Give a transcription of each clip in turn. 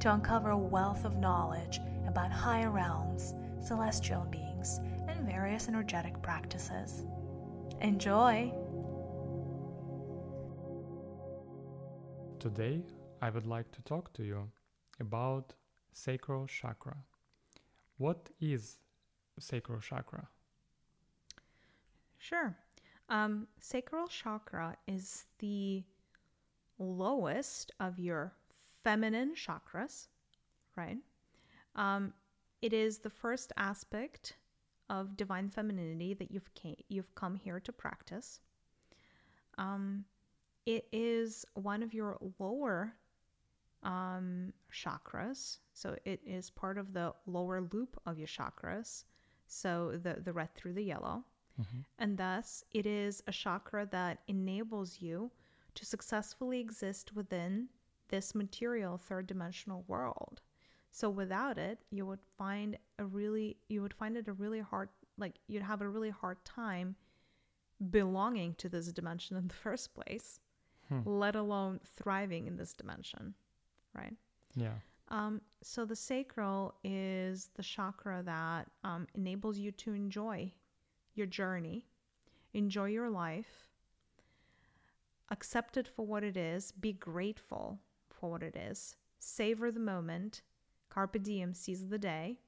to uncover a wealth of knowledge about higher realms, celestial beings, and various energetic practices. Enjoy! Today, I would like to talk to you about sacral chakra. What is sacral chakra? Sure. Um, sacral chakra is the lowest of your feminine chakras, right? Um, it is the first aspect of divine femininity that you've came, you've come here to practice. Um, it is one of your lower um, chakras, so it is part of the lower loop of your chakras. So the the red through the yellow, Mm-hmm. and thus it is a chakra that enables you to successfully exist within this material third dimensional world. So without it, you would find a really you would find it a really hard like you'd have a really hard time belonging to this dimension in the first place, Hmm. let alone thriving in this dimension, right? Yeah. Um, so the sacral is the chakra that um, enables you to enjoy your journey, enjoy your life, accept it for what it is, be grateful for what it is, savor the moment, carpe diem, seize the day.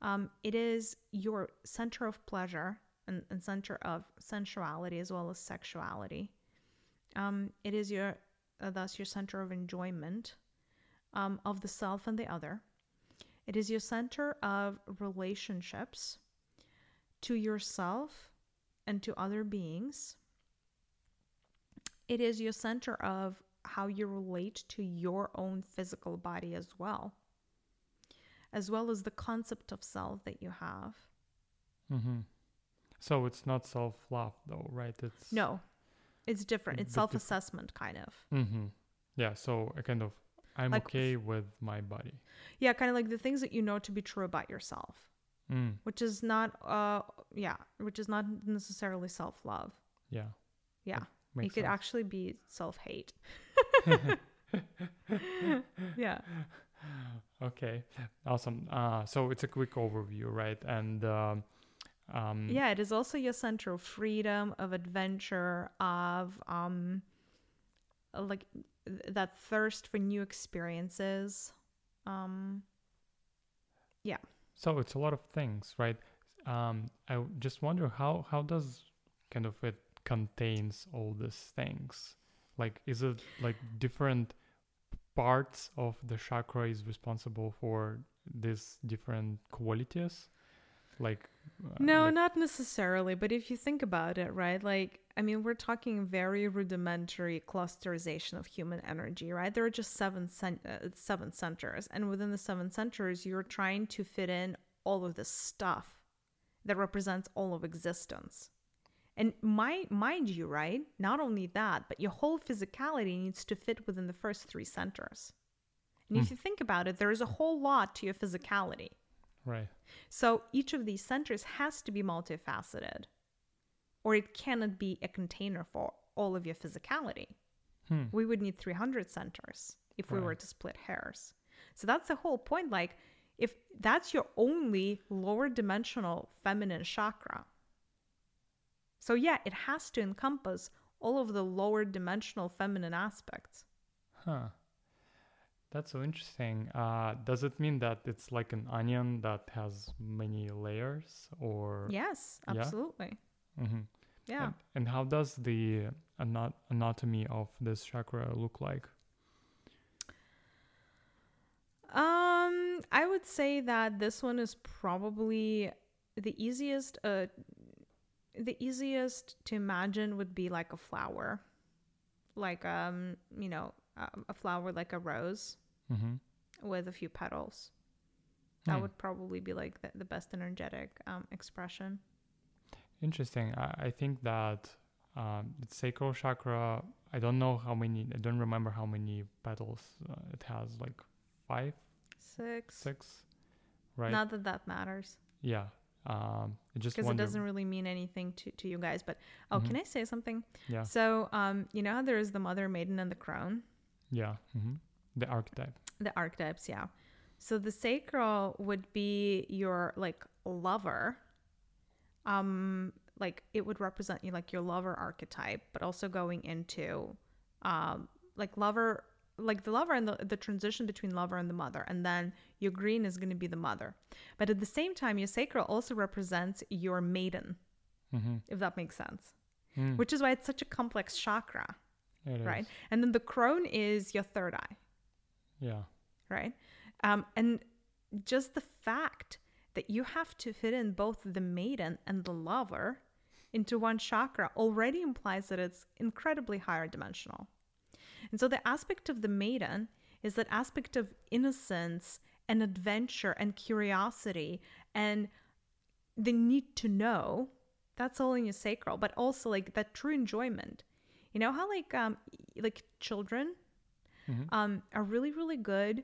Um, it is your center of pleasure and, and center of sensuality as well as sexuality. Um, it is your uh, thus your center of enjoyment um, of the self and the other. It is your center of relationships to yourself and to other beings. It is your center of how you relate to your own physical body as well, as well as the concept of self that you have. Mm-hmm. So it's not self love, though, right? It's No, it's different. It's self assessment, kind of. Mm-hmm. Yeah. So a kind of I'm Like- okay with my body. Yeah, kind of like the things that you know to be true about yourself. Mm. which is not uh yeah which is not necessarily self-love Yeah. yeah Makes it could actually be self-hate yeah Okay. Awesome. Uh, so it's a quick overview, right? And um, um, yeah it is also your center of freedom of adventure of um like that thirst for new experiences um yeah. So it's a lot of things, right? Um, I just wonder how how does kind of it contains all these things? Like, is it like different parts of the chakra is responsible for these different qualities? Like, uh, No, like- not necessarily. But if you think about it, right? Like, I mean, we're talking very rudimentary clusterization of human energy, right? There are just seven cen- uh, seven centers, and within the seven centers, you're trying to fit in all of this stuff that represents all of existence. And my, mind you, right? Not only that, but your whole physicality needs to fit within the first three centers. And if Hmm. you think about it, there is a whole lot to your physicality. right? So each of these centers has to be multifaceted, or it cannot be a container for all of your physicality. Hmm. We would need 300 centers if we were to split hairs. So that's the whole point. Like, if that's your only lower dimensional feminine chakra, so yeah, it has to encompass all of the lower dimensional feminine aspects. Huh. That's so interesting. Uh, does it mean that it's like an onion that has many layers, or Yes, Yeah? absolutely. Mhm. Yeah. And, and how does the anat- anatomy of this chakra look like? Um, I would say that this one is probably the easiest. Uh, the easiest to imagine would be like a flower, like um, you know, a, a flower like a rose Mm-hmm. with a few petals. That Hmm. would probably be like the, the best energetic um, expression. Interesting. I, I think that um, the sacral chakra. I don't know how many. I don't remember how many petals uh, it has. Like five, Six. six, right? Not that that matters yeah. Um, just because it doesn't really mean anything to, to you guys. But oh, Mhm. can I say something? Yeah. So, um, you know how there is the mother, maiden, and the crone? Yeah. hmm The archetype. The archetypes, yeah. So the sacral would be your like lover. Um, like it would represent you like your lover archetype, but also going into um like lover like the lover and the, the transition between lover and the mother and then your green is going to be the mother but at the same time your sacral also represents your maiden Mm-hmm. if that makes sense Mm, which is why it's such a complex chakra it right is. and then the crone is your third eye Yeah. right? Um, and just the fact that you have to fit in both the maiden and the lover into one chakra already implies that it's incredibly higher dimensional. And so the aspect of the maiden is that aspect of innocence and adventure and curiosity and the need to know. That's all in your sacral, but also like that true enjoyment. You know how like um like children Mhm. um, are really, really good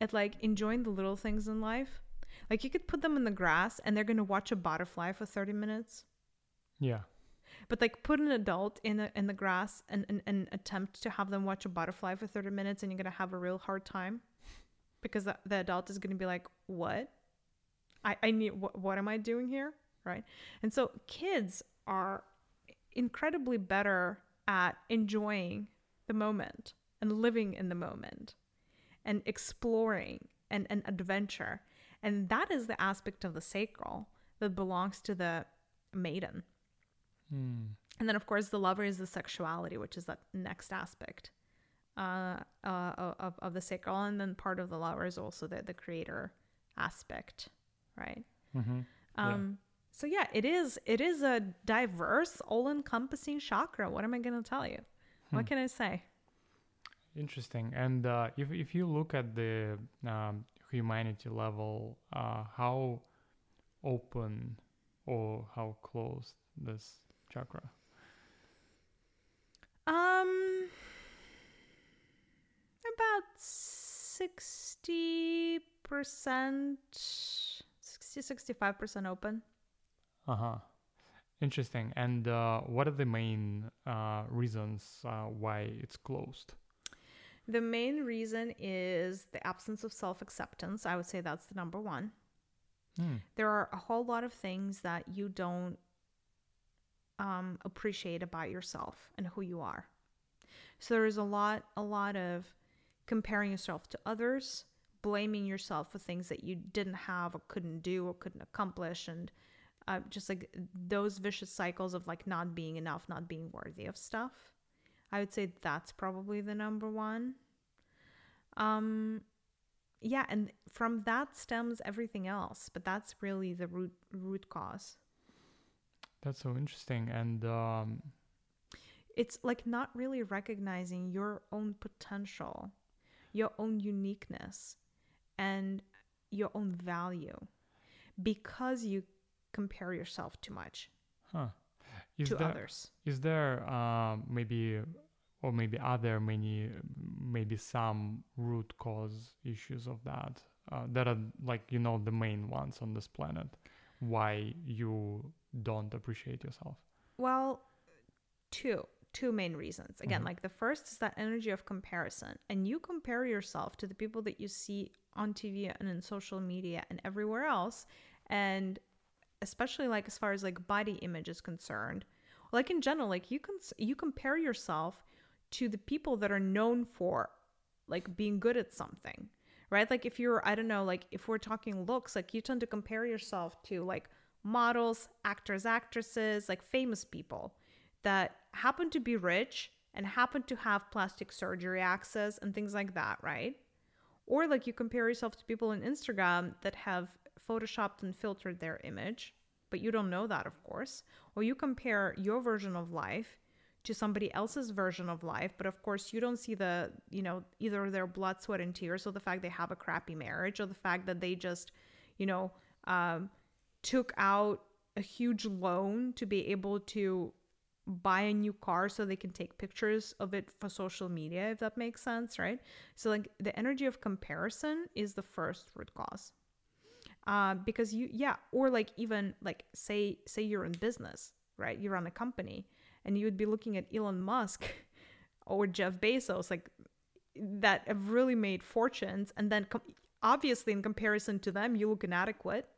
at like enjoying the little things in life. Like you could put them in the grass and they're gonna watch a butterfly for 30 minutes. Yeah. But like put an adult in the in the grass and, and, and attempt to have them watch a butterfly for 30 minutes and you're gonna have a real hard time. Because the, the adult is gonna be like, What? I, I need what, what am I doing here? Right. And so kids are incredibly better at enjoying the moment and living in the moment and exploring and, and adventure. And that is the aspect of the sacral that belongs to the maiden. Mm. And then, of course, the lover is the sexuality, which is that next aspect uh, uh, of, of the sacral. And then part of the lover is also the, the creator aspect, right? Mm-hmm. Yeah. Um, So yeah, it is it is a diverse, all-encompassing chakra. What am I going to tell you? What Hmm. can I say? Interesting. And uh, if if you look at the um, humanity level, uh, how open or how closed this chakra? Um, about sixty percent, 60 65 percent open. Uh huh. Interesting. And uh, what are the main uh, reasons uh, why it's closed? The main reason is the absence of self acceptance. I would say that's the number one. Hmm. There are a whole lot of things that you don't um, appreciate about yourself and who you are. So there is a lot, a lot of comparing yourself to others, blaming yourself for things that you didn't have or couldn't do or couldn't accomplish, and uh, just like those vicious cycles of like not being enough, not being worthy of stuff. I would say that's probably the number one. Um, yeah, and from that stems everything else, but that's really the root root cause. That's so interesting. And um, It's like not really recognizing your own potential, your own uniqueness, and your own value because you compare yourself too much huh. Is to there others. is there um, maybe or maybe are there many maybe some root cause issues of that uh, that are like you know the main ones on this planet why you don't appreciate yourself Well, two two main reasons. Again, Mhm. like the first is that energy of comparison, and you compare yourself to the people that you see on TV and in social media and everywhere else, and especially like as far as like body image is concerned, like in general, like you can you compare yourself to the people that are known for like being good at something right like if you're i don't know like if we're talking looks like you tend to compare yourself to like models actors actresses like famous people that happen to be rich and happen to have plastic surgery access and things like that right? Or like you compare yourself to people on instagram that have photoshopped and filtered their image but you don't know that of course. Or you compare your version of life to somebody else's version of life but of course you don't see the you know either their blood sweat and tears or the fact they have a crappy marriage or the fact that they just you know, um, took out a huge loan to be able to buy a new car so they can take pictures of it for social media, if that makes sense, right? So, like, the energy of comparison is the first root cause. Uh, because you, yeah, or like even like say say you're in business, right? You run a company, and you would be looking at Elon Musk or Jeff Bezos, like that have really made fortunes, and then com- obviously in comparison to them, you look inadequate,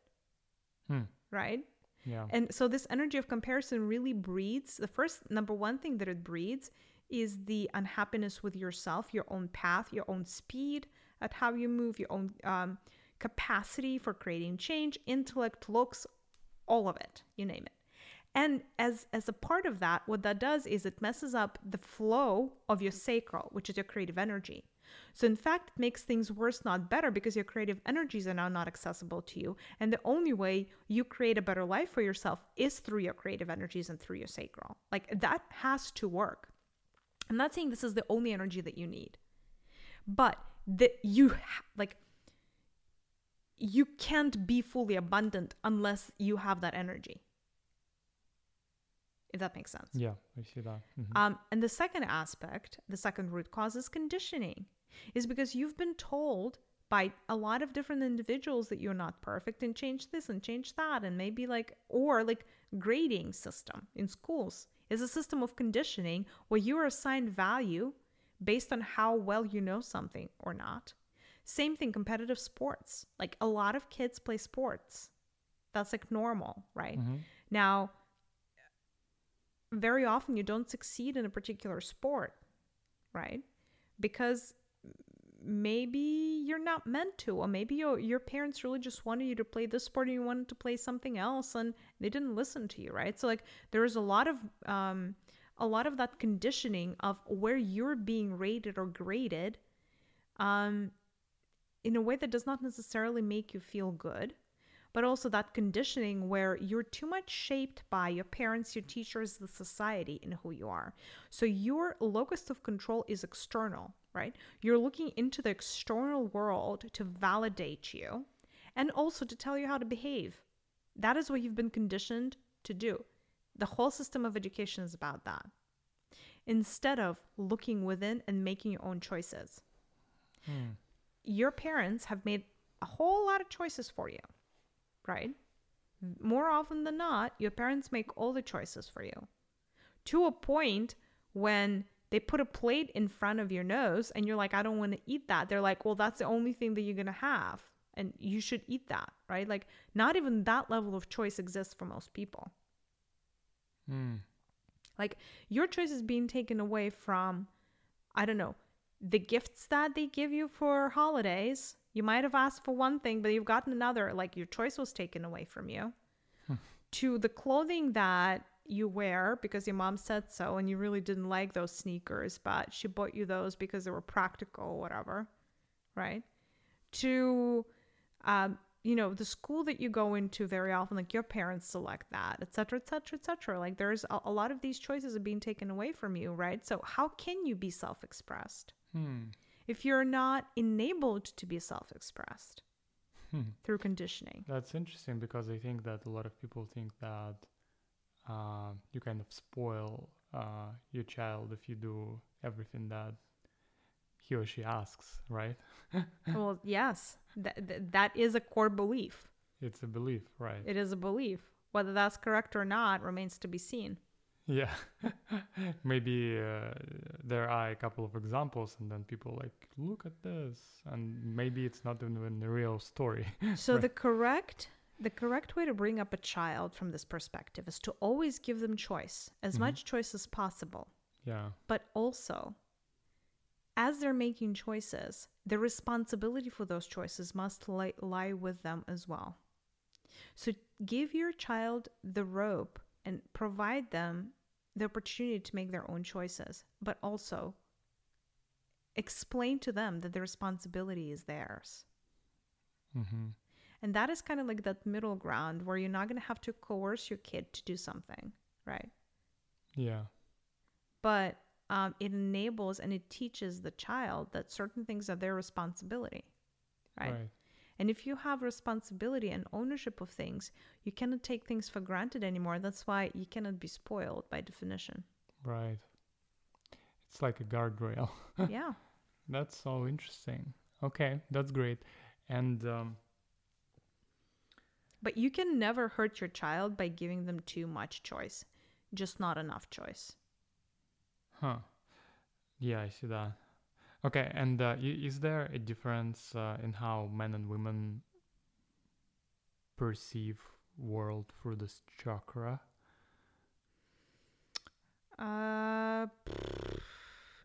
Hmm. right? Yeah. And so this energy of comparison really breeds the first number one thing that it breeds is the unhappiness with yourself, your own path, your own speed at how you move, your own um, capacity for creating change, intellect, looks, all of it, you name it. And as as a part of that, what that does is it messes up the flow of your sacral, which is your creative energy. So in fact, it makes things worse, not better, because your creative energies are now not accessible to you. And the only way you create a better life for yourself is through your creative energies and through your sacral. Like that has to work. I'm not saying this is the only energy that you need, but that you ha- like you can't be fully abundant unless you have that energy. If that makes sense. Yeah, I see that. Mhm. Um, and the second aspect, the second root cause is conditioning, is because you've been told by a lot of different individuals that you're not perfect and change this and change that and maybe like or like grading system in schools is a system of conditioning where you are assigned value based on how well you know something or not. Same thing competitive sports. Like a lot of kids play sports. That's like normal, right? Mhm. Now, very often you don't succeed in a particular sport, right? Because maybe you're not meant to, or maybe your your parents really just wanted you to play this sport and you wanted to play something else, and they didn't listen to you, right? So like there is a lot of um, a lot of that conditioning of where you're being rated or graded, um, in a way that does not necessarily make you feel good but also that conditioning where you're too much shaped by your parents, your teachers, the society, and who you are. So your locus of control is external, right? You're looking into the external world to validate you and also to tell you how to behave. That is what you've been conditioned to do. The whole system of education is about that. Instead of looking within and making your own choices. Hmm. Your parents have made a whole lot of choices for you right? More often than not, your parents make all the choices for you to a point when they put a plate in front of your nose and you're like, I don't want to eat that. They're like, well, that's the only thing that you're going to have. And you should eat that, right? Like, not even that level of choice exists for most people. Hmm. Like, your choice is being taken away from, I don't know, the gifts that they give you for holidays. You might have asked for one thing, but you've gotten another. Like your choice was taken away from you. to the clothing that you wear because your mom said so and you really didn't like those sneakers, but she bought you those because they were practical or whatever. Right? To, um, you know, the school that you go into very often, like your parents select that, et cetera, et cetera, et cetera. Like there's a, a lot of these choices are being taken away from you, right? So how can you be self expressed? Hmm. If you're not enabled to be self expressed Hmm. through conditioning. That's interesting because I think that a lot of people think that uh, you kind of spoil uh, your child if you do everything that he or she asks, right? well, yes, that, that, that is a core belief. It's a belief, right? It is a belief. Whether that's correct or not remains to be seen. Yeah. Maybe uh, there are a couple of examples, and then people like, look at this, and maybe it's not even a real story. So Right. the correct the correct way to bring up a child from this perspective is to always give them choice, as Mhm. much choice as possible. yeah. But also, as they're making choices, the responsibility for those choices must li- lie with them as well. So give your child the rope and provide them the opportunity to make their own choices, but also explain to them that the responsibility is theirs. Mm-hmm. And that is kind of like that middle ground where you're not going to have to coerce your kid to do something, right? Yeah. but um, it enables and it teaches the child that certain things are their responsibility right? Right. And if you have responsibility and ownership of things, you cannot take things for granted anymore. That's why you cannot be spoiled by definition. Right. It's like a guardrail. yeah. That's so interesting. Okay, that's great. And um, But you can never hurt your child by giving them too much choice, just not enough choice. huh. Yeah, I see that. Okay, and uh, is there a difference uh, in how men and women perceive world through this chakra? Uh,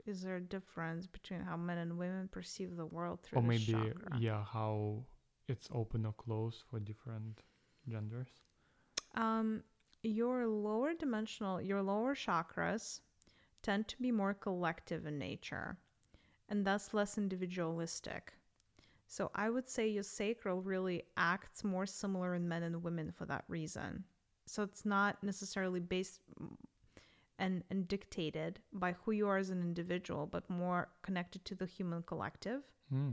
is there a difference between how men and women perceive the world through or maybe chakra? yeah, how it's open or closed for different genders? Um, your lower dimensional, your lower chakras tend to be more collective in nature and thus less individualistic. So I would say your sacral really acts more similar in men and women for that reason. So it's not necessarily based mm, and, and dictated by who you are as an individual, but more connected to the human collective. Hmm.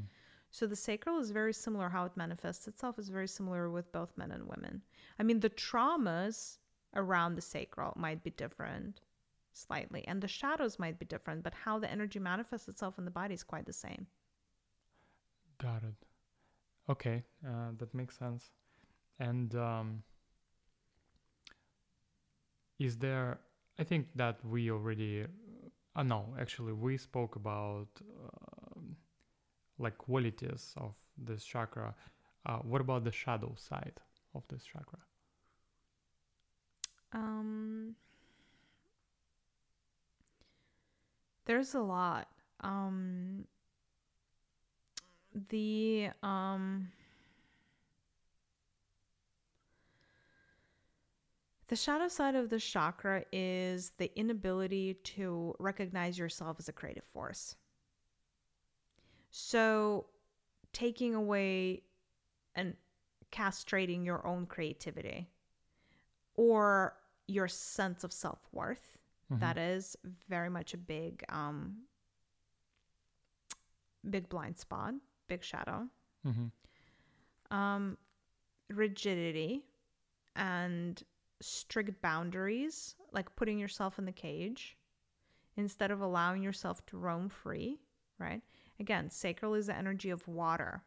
So the sacral is very similar. How it manifests itself is very similar with both men and women. I mean, the traumas around the sacral might be different slightly, and the shadows might be different, but how the energy manifests itself in the body is quite the same. Got it. Okay, uh, that makes sense. And um, is there? I think that we already. Uh, no, actually, we spoke about um like qualities of this chakra. Uh, what about the shadow side of this chakra? Um, there's a lot. Um, the um, the shadow side of the chakra is the inability to recognize yourself as a creative force. So, taking away and castrating your own creativity or your sense of self worth. Mhm. That is very much a big, um, big blind spot, big shadow. Mhm. Um, rigidity and strict boundaries, like putting yourself in the cage instead of allowing yourself to roam free, right? Again, sacral is the energy of water.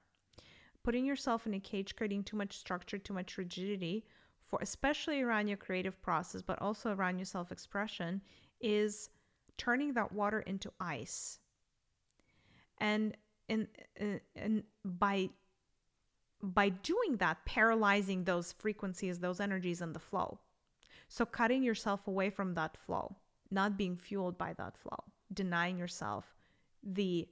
Putting yourself in a cage, creating too much structure, too much rigidity, for especially around your creative process, but also around your self expression, is turning that water into ice. And in, in, in by by doing that, paralyzing those frequencies, those energies, and the flow. So cutting yourself away from that flow, not being fueled by that flow, denying yourself the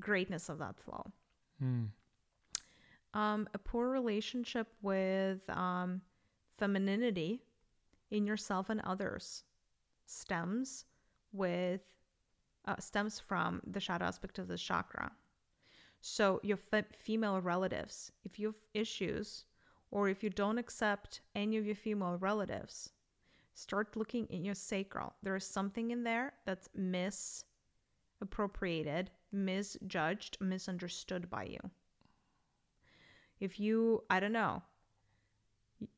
greatness of that flow Hmm. Um, a poor relationship with um, femininity in yourself and others stems with uh, stems from the shadow aspect of the chakra. So your fe- female relatives if you have issues or if you don't accept any of your female relatives start looking in your sacral. There is something in there that's misappropriated misjudged misunderstood by you if you i don't know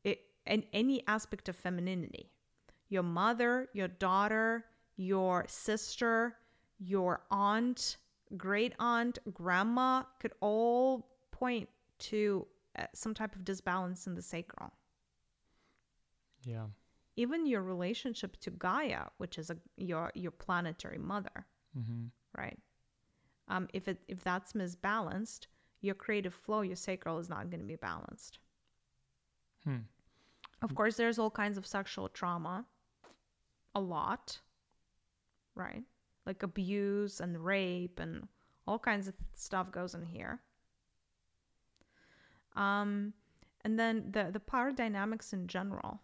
it, in any aspect of femininity your mother your daughter your sister your aunt great aunt grandma could all point to uh, some type of disbalance in the sacral Yeah. even your relationship to gaia which is a, your your planetary mother Mm-hmm. right um, if it if that's misbalanced your creative flow your sacral is not going to be balanced Hmm. Of course, there's all kinds of sexual trauma, a lot, right? Like abuse and rape and all kinds of stuff goes in here. Um, and then the the power dynamics in general,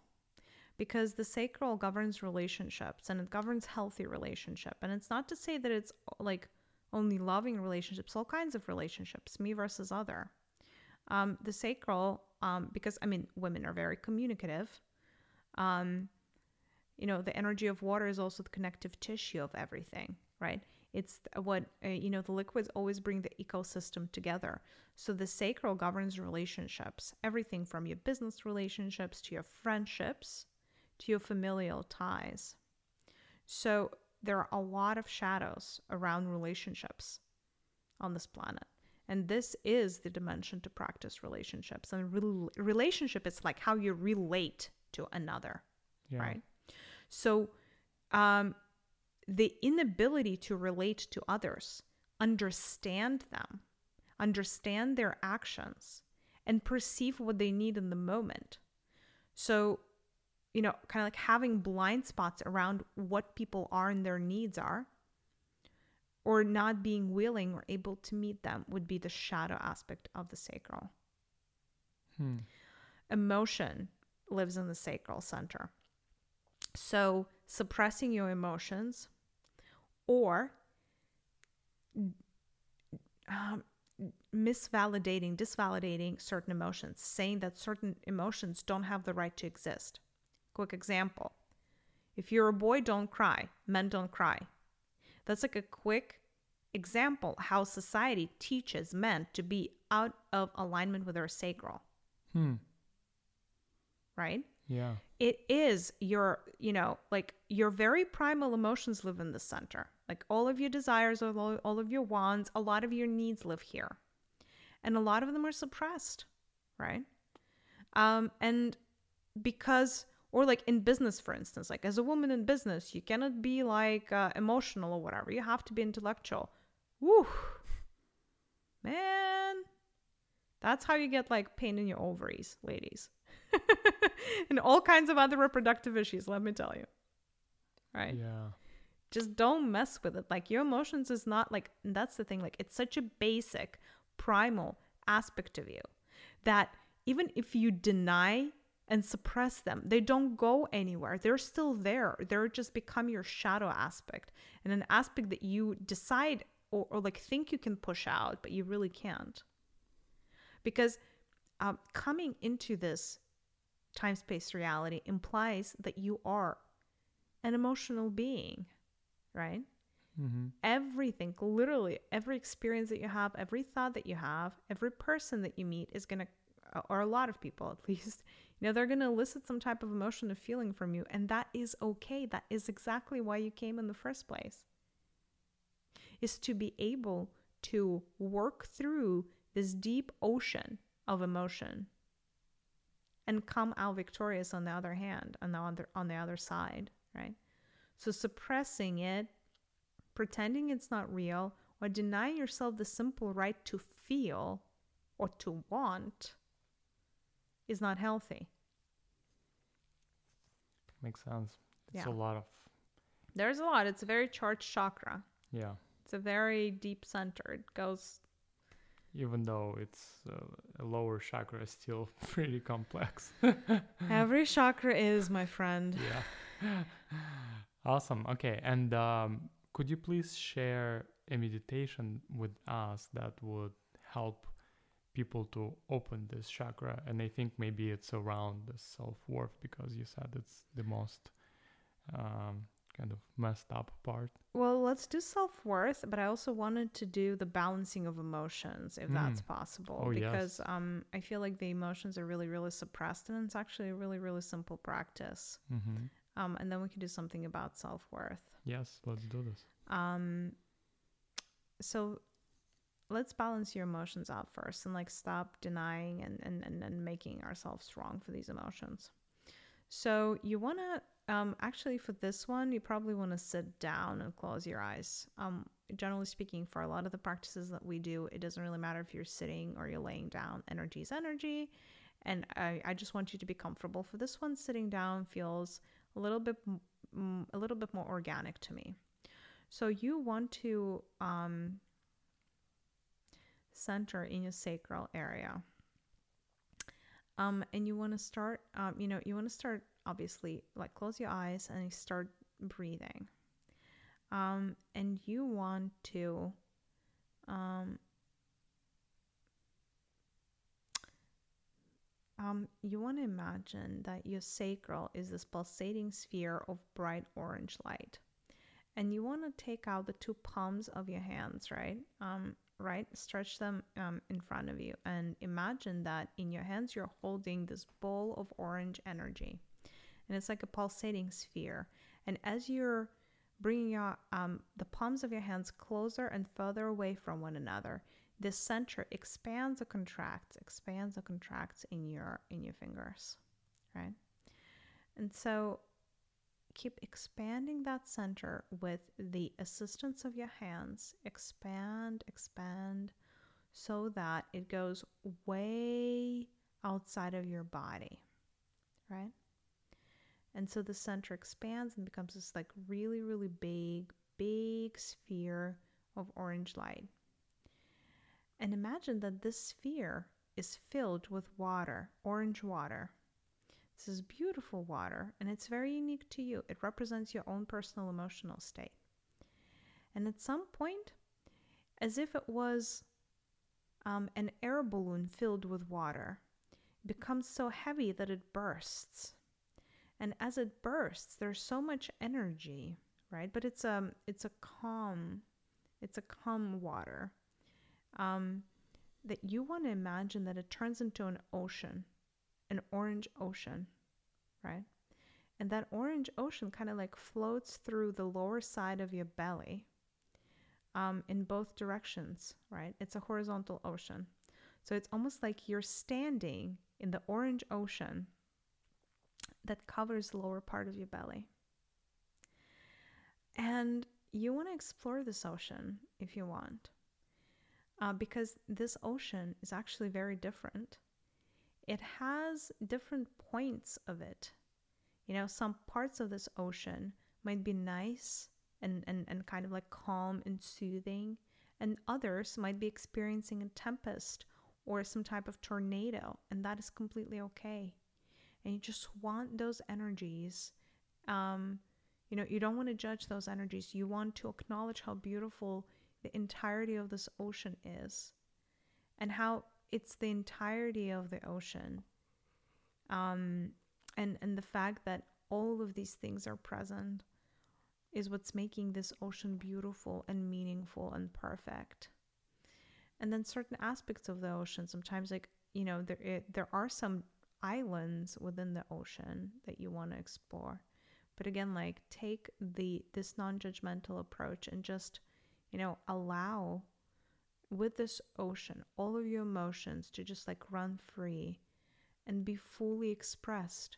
because the sacral governs relationships and it governs healthy relationship. And it's not to say that it's like only loving relationships, all kinds of relationships, me versus other. Um, the sacral, um, because I mean, women are very communicative. Um, you know, the energy of water is also the connective tissue of everything, right? It's what, uh, you know, the liquids always bring the ecosystem together. So the sacral governs relationships, everything from your business relationships to your friendships to your familial ties. So there are a lot of shadows around relationships on this planet. And this is the dimension to practice relationships. And re- relationship is like how you relate to another, Yeah. right? So, um, the inability to relate to others, understand them, understand their actions, and perceive what they need in the moment. So, you know, kind of like having blind spots around what people are and their needs are, or not being willing or able to meet them would be the shadow aspect of the sacral. Hmm. Emotion lives in the sacral center. So, suppressing your emotions or um, misvalidating, disvalidating certain emotions, saying that certain emotions don't have the right to exist. Quick example if you're a boy, don't cry. Men don't cry. That's like a quick example how society teaches men to be out of alignment with their sacral, Hmm. right? Yeah. it is your you know like your very primal emotions live in the center like all of your desires all, all of your wants a lot of your needs live here and a lot of them are suppressed right um and because or like in business for instance like as a woman in business you cannot be like uh, emotional or whatever you have to be intellectual Woo, man that's how you get like pain in your ovaries ladies and all kinds of other reproductive issues, let me tell you. Right? Yeah. Just don't mess with it. Like your emotions is not like that's the thing, like it's such a basic, primal aspect of you that even if you deny and suppress them, they don't go anywhere. They're still there. They're just become your shadow aspect and an aspect that you decide or, or like think you can push out, but you really can't. Because um, coming into this time space reality implies that you are an emotional being, right? Mm-hmm. Everything, literally, every experience that you have, every thought that you have, every person that you meet is going to, or a lot of people at least, you know, they're going to elicit some type of emotion or feeling from you. And that is okay. That is exactly why you came in the first place, is to be able to work through this deep ocean of emotion and come out victorious on the other hand on the other on the other side right so suppressing it pretending it's not real or denying yourself the simple right to feel or to want is not healthy Makes sense. It's Yeah. a lot of there's a lot it's a very charged chakra yeah. it's a very deep center it goes Even though it's uh, a lower chakra, is still pretty complex. every chakra is my friend yeah. awesome. Okay. And um, could you please share a meditation with us that would help people to open this chakra? And I think maybe it's around the self worth because you said it's the most um, kind of messed up part. Well, let's do self worth, but I also wanted to do the balancing of emotions if that's Mm. possible. Oh, because yes. um, I feel like the emotions are really, really suppressed, and it's actually a really, really simple practice. Mm-hmm. Um, and then we can do something about self worth. Yes, let's do this. Um, so let's balance your emotions out first and like stop denying and, and, and, and making ourselves wrong for these emotions. So you want to um, actually for this one, you probably want to sit down and close your eyes. Um, generally speaking, for a lot of the practices that we do, it doesn't really matter if you're sitting or you're laying down. Energy is energy, and I, I just want you to be comfortable. For this one, sitting down feels a little bit a little bit more organic to me. So you want to um, center in your sacral area. Um, and you want to start, um, you know, you want to start obviously like close your eyes and start breathing. Um, and you want to, um, um, you want to imagine that your sacral is this pulsating sphere of bright orange light. and you want to take out the two palms of your hands, right? Um, right? Stretch them um, in front of you and imagine that in your hands you're holding this ball of orange energy. And it's like a pulsating sphere. And as you're bringing your, um, the palms of your hands closer and further away from one another, the center expands or contracts, expands or contracts in your in your fingers, right? And so keep expanding that center with the assistance of your hands. Expand, expand, so that it goes way outside of your body, right? And so the center expands and becomes this like really, really big, big sphere of orange light. And imagine that this sphere is filled with water, orange water. This is beautiful water, and it's very unique to you. It represents your own personal emotional state. And at some point, as if it was um, an air balloon filled with water, it becomes so heavy that it bursts. And as it bursts, there's so much energy, right? But it's a um, it's a calm, it's a calm water. Um, that you want to imagine that it turns into an ocean an orange ocean, right? And that orange ocean kind of like floats through the lower side of your belly um, in both directions, right? It's a horizontal ocean. So it's almost like you're standing in the orange ocean that covers the lower part of your belly. And you want to explore this ocean if you want, uh, because this ocean is actually very different it has different points of it. You know, some parts of this ocean might be nice and, and, and kind of like calm and soothing, and others might be experiencing a tempest or some type of tornado, and that is completely okay. And you just want those energies. Um, you know, you don't want to judge those energies. You want to acknowledge how beautiful the entirety of this ocean is and how it's the entirety of the ocean. Um, and and the fact that all of these things are present is what's making this ocean beautiful and meaningful and perfect. And then certain aspects of the ocean sometimes like you know there it, there are some islands within the ocean that you want to explore. But again like take the this non-judgmental approach and just you know allow with this ocean, all of your emotions to just like run free and be fully expressed.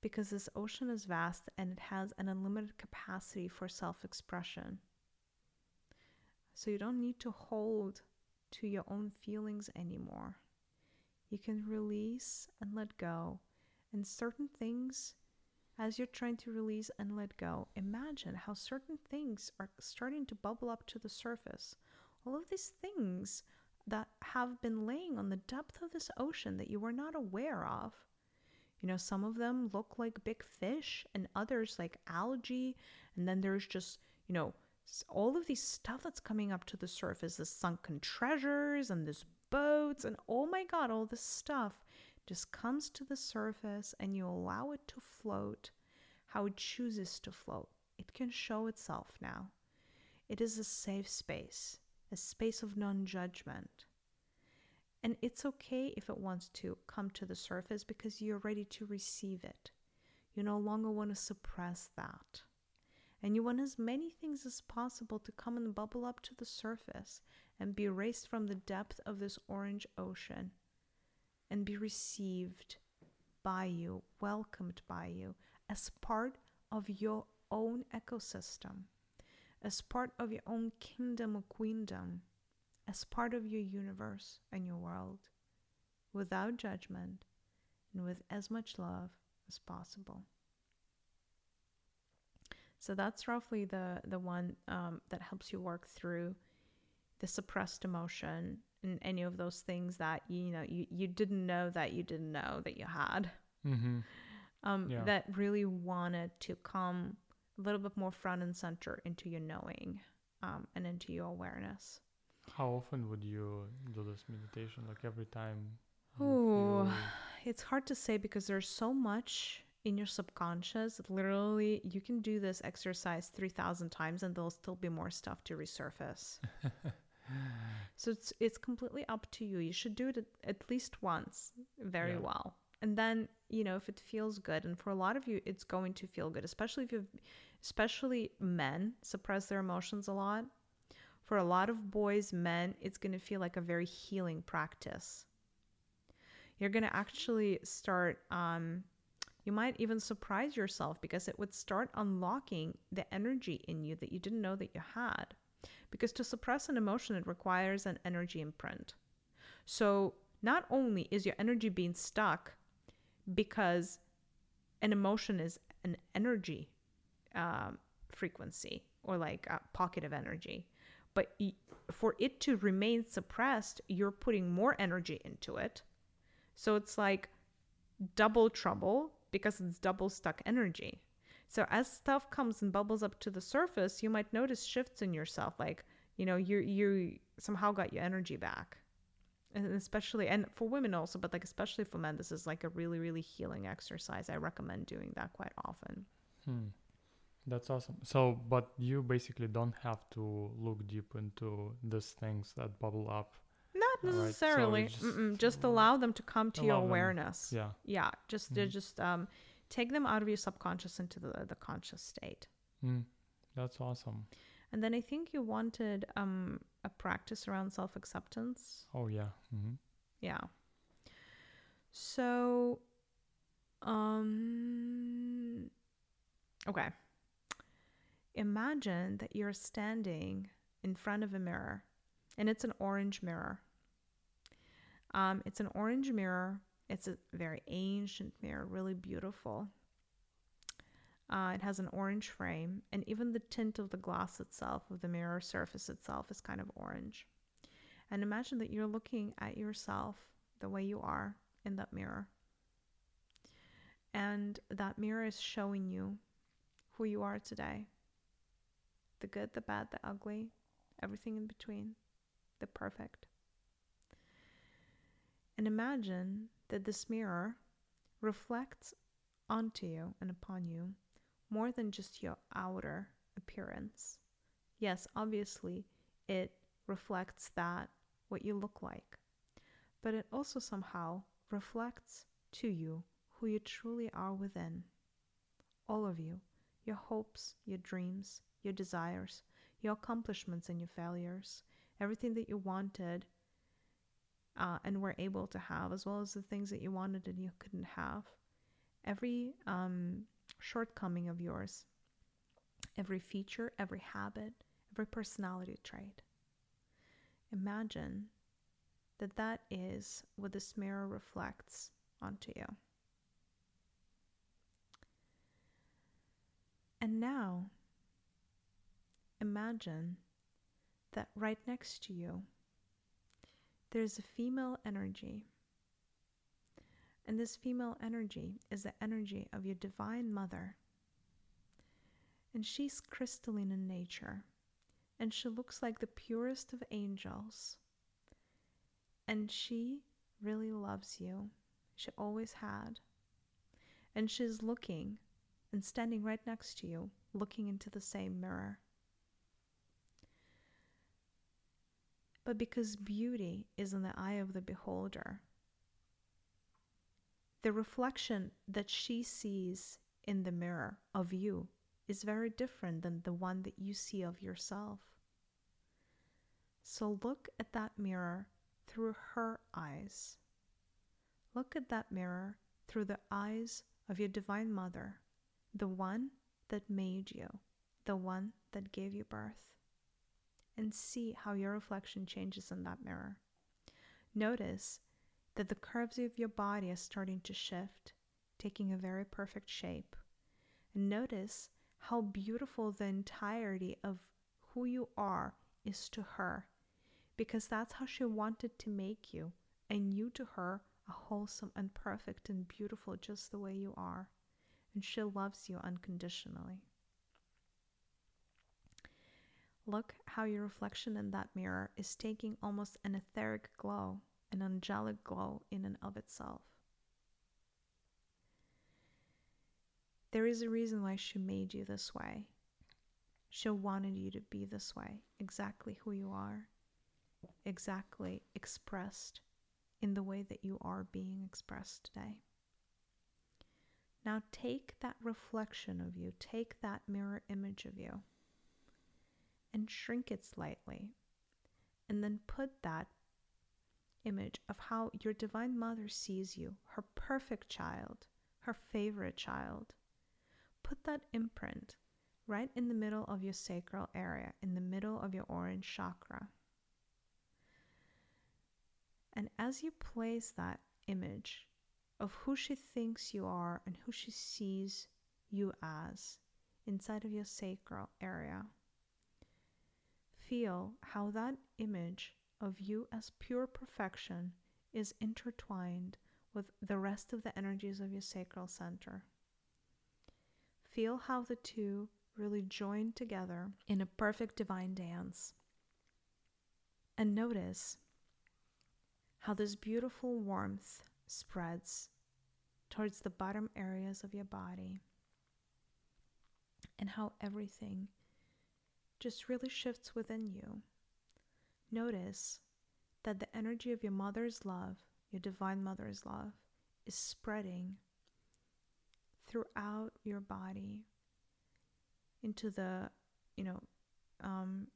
Because this ocean is vast and it has an unlimited capacity for self expression. So you don't need to hold to your own feelings anymore. You can release and let go. And certain things, as you're trying to release and let go, imagine how certain things are starting to bubble up to the surface all of these things that have been laying on the depth of this ocean that you were not aware of. You know, some of them look like big fish and others like algae. And then there's just, you know, all of these stuff that's coming up to the surface the sunken treasures and these boats and oh my god, all this stuff just comes to the surface and you allow it to float how it chooses to float. It can show itself now. It is a safe space a space of non judgment. And it's okay if it wants to come to the surface because you're ready to receive it. You no longer want to suppress that. And you want as many things as possible to come and bubble up to the surface and be raised from the depth of this orange ocean and be received by you, welcomed by you as part of your own ecosystem as part of your own kingdom or queendom, as part of your universe and your world, without judgment and with as much love as possible. So that's roughly the the one um, that helps you work through the suppressed emotion and any of those things that you know you, you didn't know that you didn't know that you had. Mm-hmm. Um, Yeah. That really wanted to come a little bit more front and center into your knowing um, and into your awareness. How often would you do this meditation? Like every time? Ooh. It's hard to say because there's so much in your subconscious. Literally, you can do this exercise 3,000 times and there'll still be more stuff to resurface. so it's it's completely up to you. You should do it at, at least once very Yeah. well. And then, you know, if it feels good and for a lot of you it's going to feel good, especially if you especially men suppress their emotions a lot. For a lot of boys, men, it's going to feel like a very healing practice. You're going to actually start um you might even surprise yourself because it would start unlocking the energy in you that you didn't know that you had. Because to suppress an emotion, it requires an energy imprint. So, not only is your energy being stuck because an emotion is an energy um, frequency or like a pocket of energy, but for it to remain suppressed, you're putting more energy into it. So, it's like double trouble because it's double stuck energy. So as stuff comes and bubbles up to the surface, you might notice shifts in yourself, like you know you you somehow got your energy back, and especially and for women also, but like especially for men, this is like a really really healing exercise. I recommend doing that quite often. Hmm. That's awesome. So, but you basically don't have to look deep into these things that bubble up. Not All right, so necessarily. just- just allow them to come to your allow them- awareness. Yeah. Yeah, just to Mhm. just um, take them out of your subconscious into the the conscious state. Hmm. That's awesome. And then I think you wanted um, a practice around self acceptance. Oh yeah. hmm Yeah. So, um, okay. Imagine that you're standing in front of a mirror, and it's an orange mirror. Um, it's an orange mirror. It's a very ancient mirror, really beautiful. Uh, it has an orange frame, and even the tint of the glass itself, of the mirror surface itself, is kind of orange. And imagine that you're looking at yourself the way you are in that mirror. And that mirror is showing you who you are today the good, the bad, the ugly, everything in between, the perfect. And imagine that this mirror reflects onto you and upon you more than just your outer appearance. Yes, obviously, it reflects that what you look like, but it also somehow reflects to you who you truly are within. All of you, your hopes, your dreams, your desires, your accomplishments and your failures, everything that you wanted uh, and were able to have, as well as the things that you wanted and you couldn't have. Every um, shortcoming of yours, every feature, every habit, every personality trait. Imagine that that is what this mirror reflects onto you. And now, imagine that right next to you, there's a female energy. And this female energy is the energy of your divine mother. And she's crystalline in nature. And she looks like the purest of angels. And she really loves you. She always had. And she's looking and standing right next to you, looking into the same mirror. But because beauty is in the eye of the beholder, the reflection that she sees in the mirror of you is very different than the one that you see of yourself. So look at that mirror through her eyes. Look at that mirror through the eyes of your Divine Mother, the one that made you, the one that gave you birth, and see how your reflection changes in that mirror. Notice that the curves of your body are starting to shift, taking a very perfect shape. And notice how beautiful the entirety of who you are is to her, because that's how she wanted to make you, and you to her are wholesome and perfect and beautiful just the way you are. And she loves you unconditionally. Look how your reflection in that mirror is taking almost an etheric glow, an angelic glow in and of itself. there is a reason why she made you this way. She wanted you to be this way, exactly who you are, exactly expressed in the way that you are being expressed today. Now take that reflection of you, take that mirror image of you, and shrink it slightly, and then put that image of how your Divine Mother sees you, her perfect child, her favorite child. Put that imprint right in the middle of your sacral area, in the middle of your orange chakra. And as you place that image of who she thinks you are and who she sees you as inside of your sacral area. Feel how that image of you as pure perfection is intertwined with the rest of the energies of your sacral center. Feel how the two really join together in a perfect divine dance. And notice how this beautiful warmth spreads towards the bottom areas of your body, and how everything just really shifts within you. Notice that the energy of your mother's love, your divine mother's love, is spreading throughout your body into the, you know, um,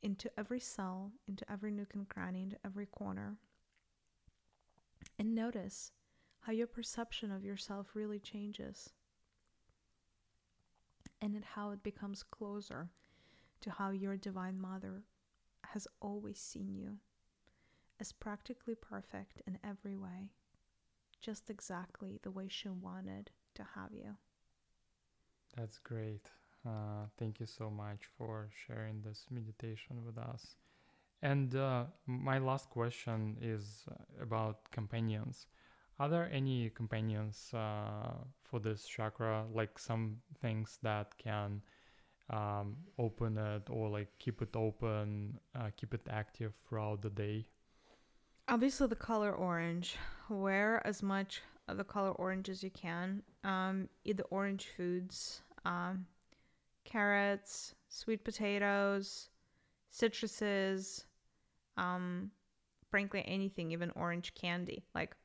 into every cell, into every nook and cranny, into every corner. And notice how your perception of yourself really changes and how it becomes closer to how your divine mother has always seen you as practically perfect in every way, just exactly the way she wanted to have you. That's great. Uh, thank you so much for sharing this meditation with us. And uh, my last question is uh, about companions. Are there any companions uh, for this chakra, like some things that can um, open it or like keep it open, uh, keep it active throughout the day? Obviously, the color orange. Wear as much of the color orange as you can. Um, eat the orange foods, um, carrots, sweet potatoes, citruses, um, frankly, anything, even orange candy. Like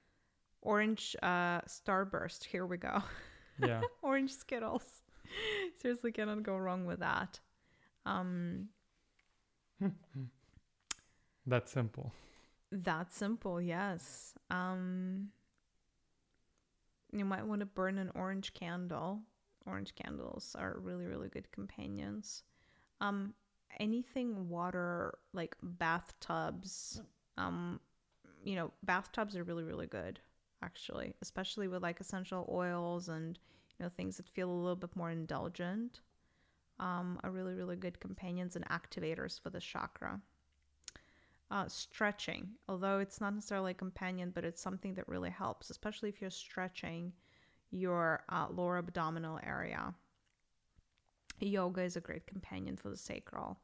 orange uh, starburst. Here we go. Yeah. orange Skittles. Seriously, cannot go wrong with that. Um, That's simple. That simple, yes. Um, you might want to burn an orange candle. Orange candles are really, really good companions. Um, anything water, like bathtubs, um, you know, bathtubs are really, really good actually, especially with like essential oils and know things that feel a little bit more indulgent. Um, are really really good companions and activators for the chakra. Uh, stretching, although it's not necessarily a companion, but it's something that really helps, especially if you're stretching your uh, lower abdominal area. Yoga is a great companion for the sacral.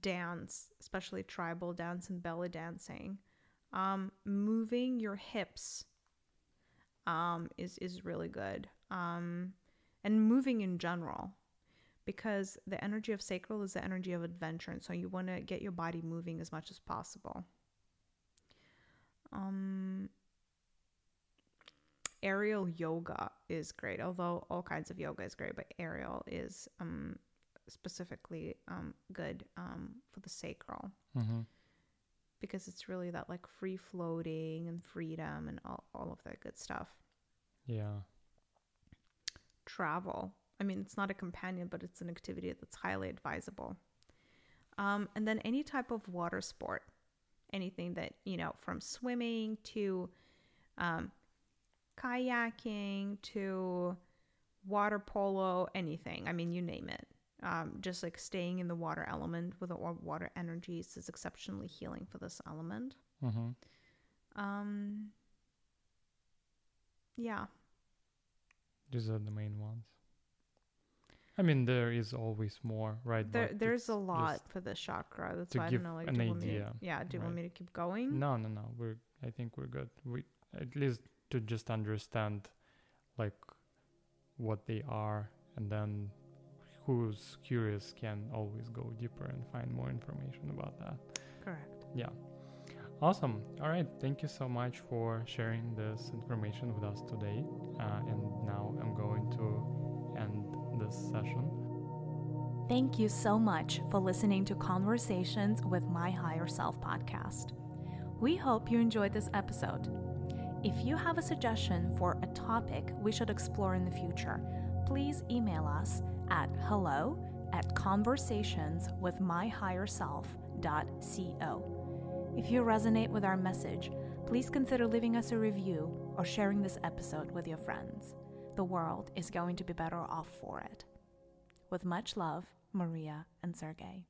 Dance, especially tribal dance and belly dancing. Um, moving your hips um, is is really good. Um, and moving in general, because the energy of sacral is the energy of adventure, and so you want to get your body moving as much as possible. Um, aerial yoga is great, although all kinds of yoga is great, but aerial is um, specifically um, good um, for the sacral Mm-hmm. because it's really that like free floating and freedom and all, all of that good stuff. Yeah. Travel. I mean, it's not a companion, but it's an activity that's highly advisable. Um, and then any type of water sport, anything that, you know, from swimming to um, kayaking to water polo, anything. I mean, you name it. Um, just like staying in the water element with the water energies is exceptionally healing for this element. Mm-hmm. Um, yeah, These are the main ones. I mean, there is always more, right? there but there's a lot for the chakra. That's why I don't know. Like, an do you want me to, idea, yeah, do you want me to keep going? No, no, no. We're. I think we're good. We at least to just understand, like, what they are, and then who's curious can always go deeper and find more information about that. Correct. Yeah. Awesome. All right. Thank you so much for sharing this information with us today. Uh, and now I'm going to end this session. Thank you so much for listening to Conversations with My Higher Self podcast. We hope you enjoyed this episode. If you have a suggestion for a topic we should explore in the future, please email us at hello at conversationswithmyhigherself.co. If you resonate with our message, please consider leaving us a review or sharing this episode with your friends. The world is going to be better off for it. With much love, Maria and Sergey.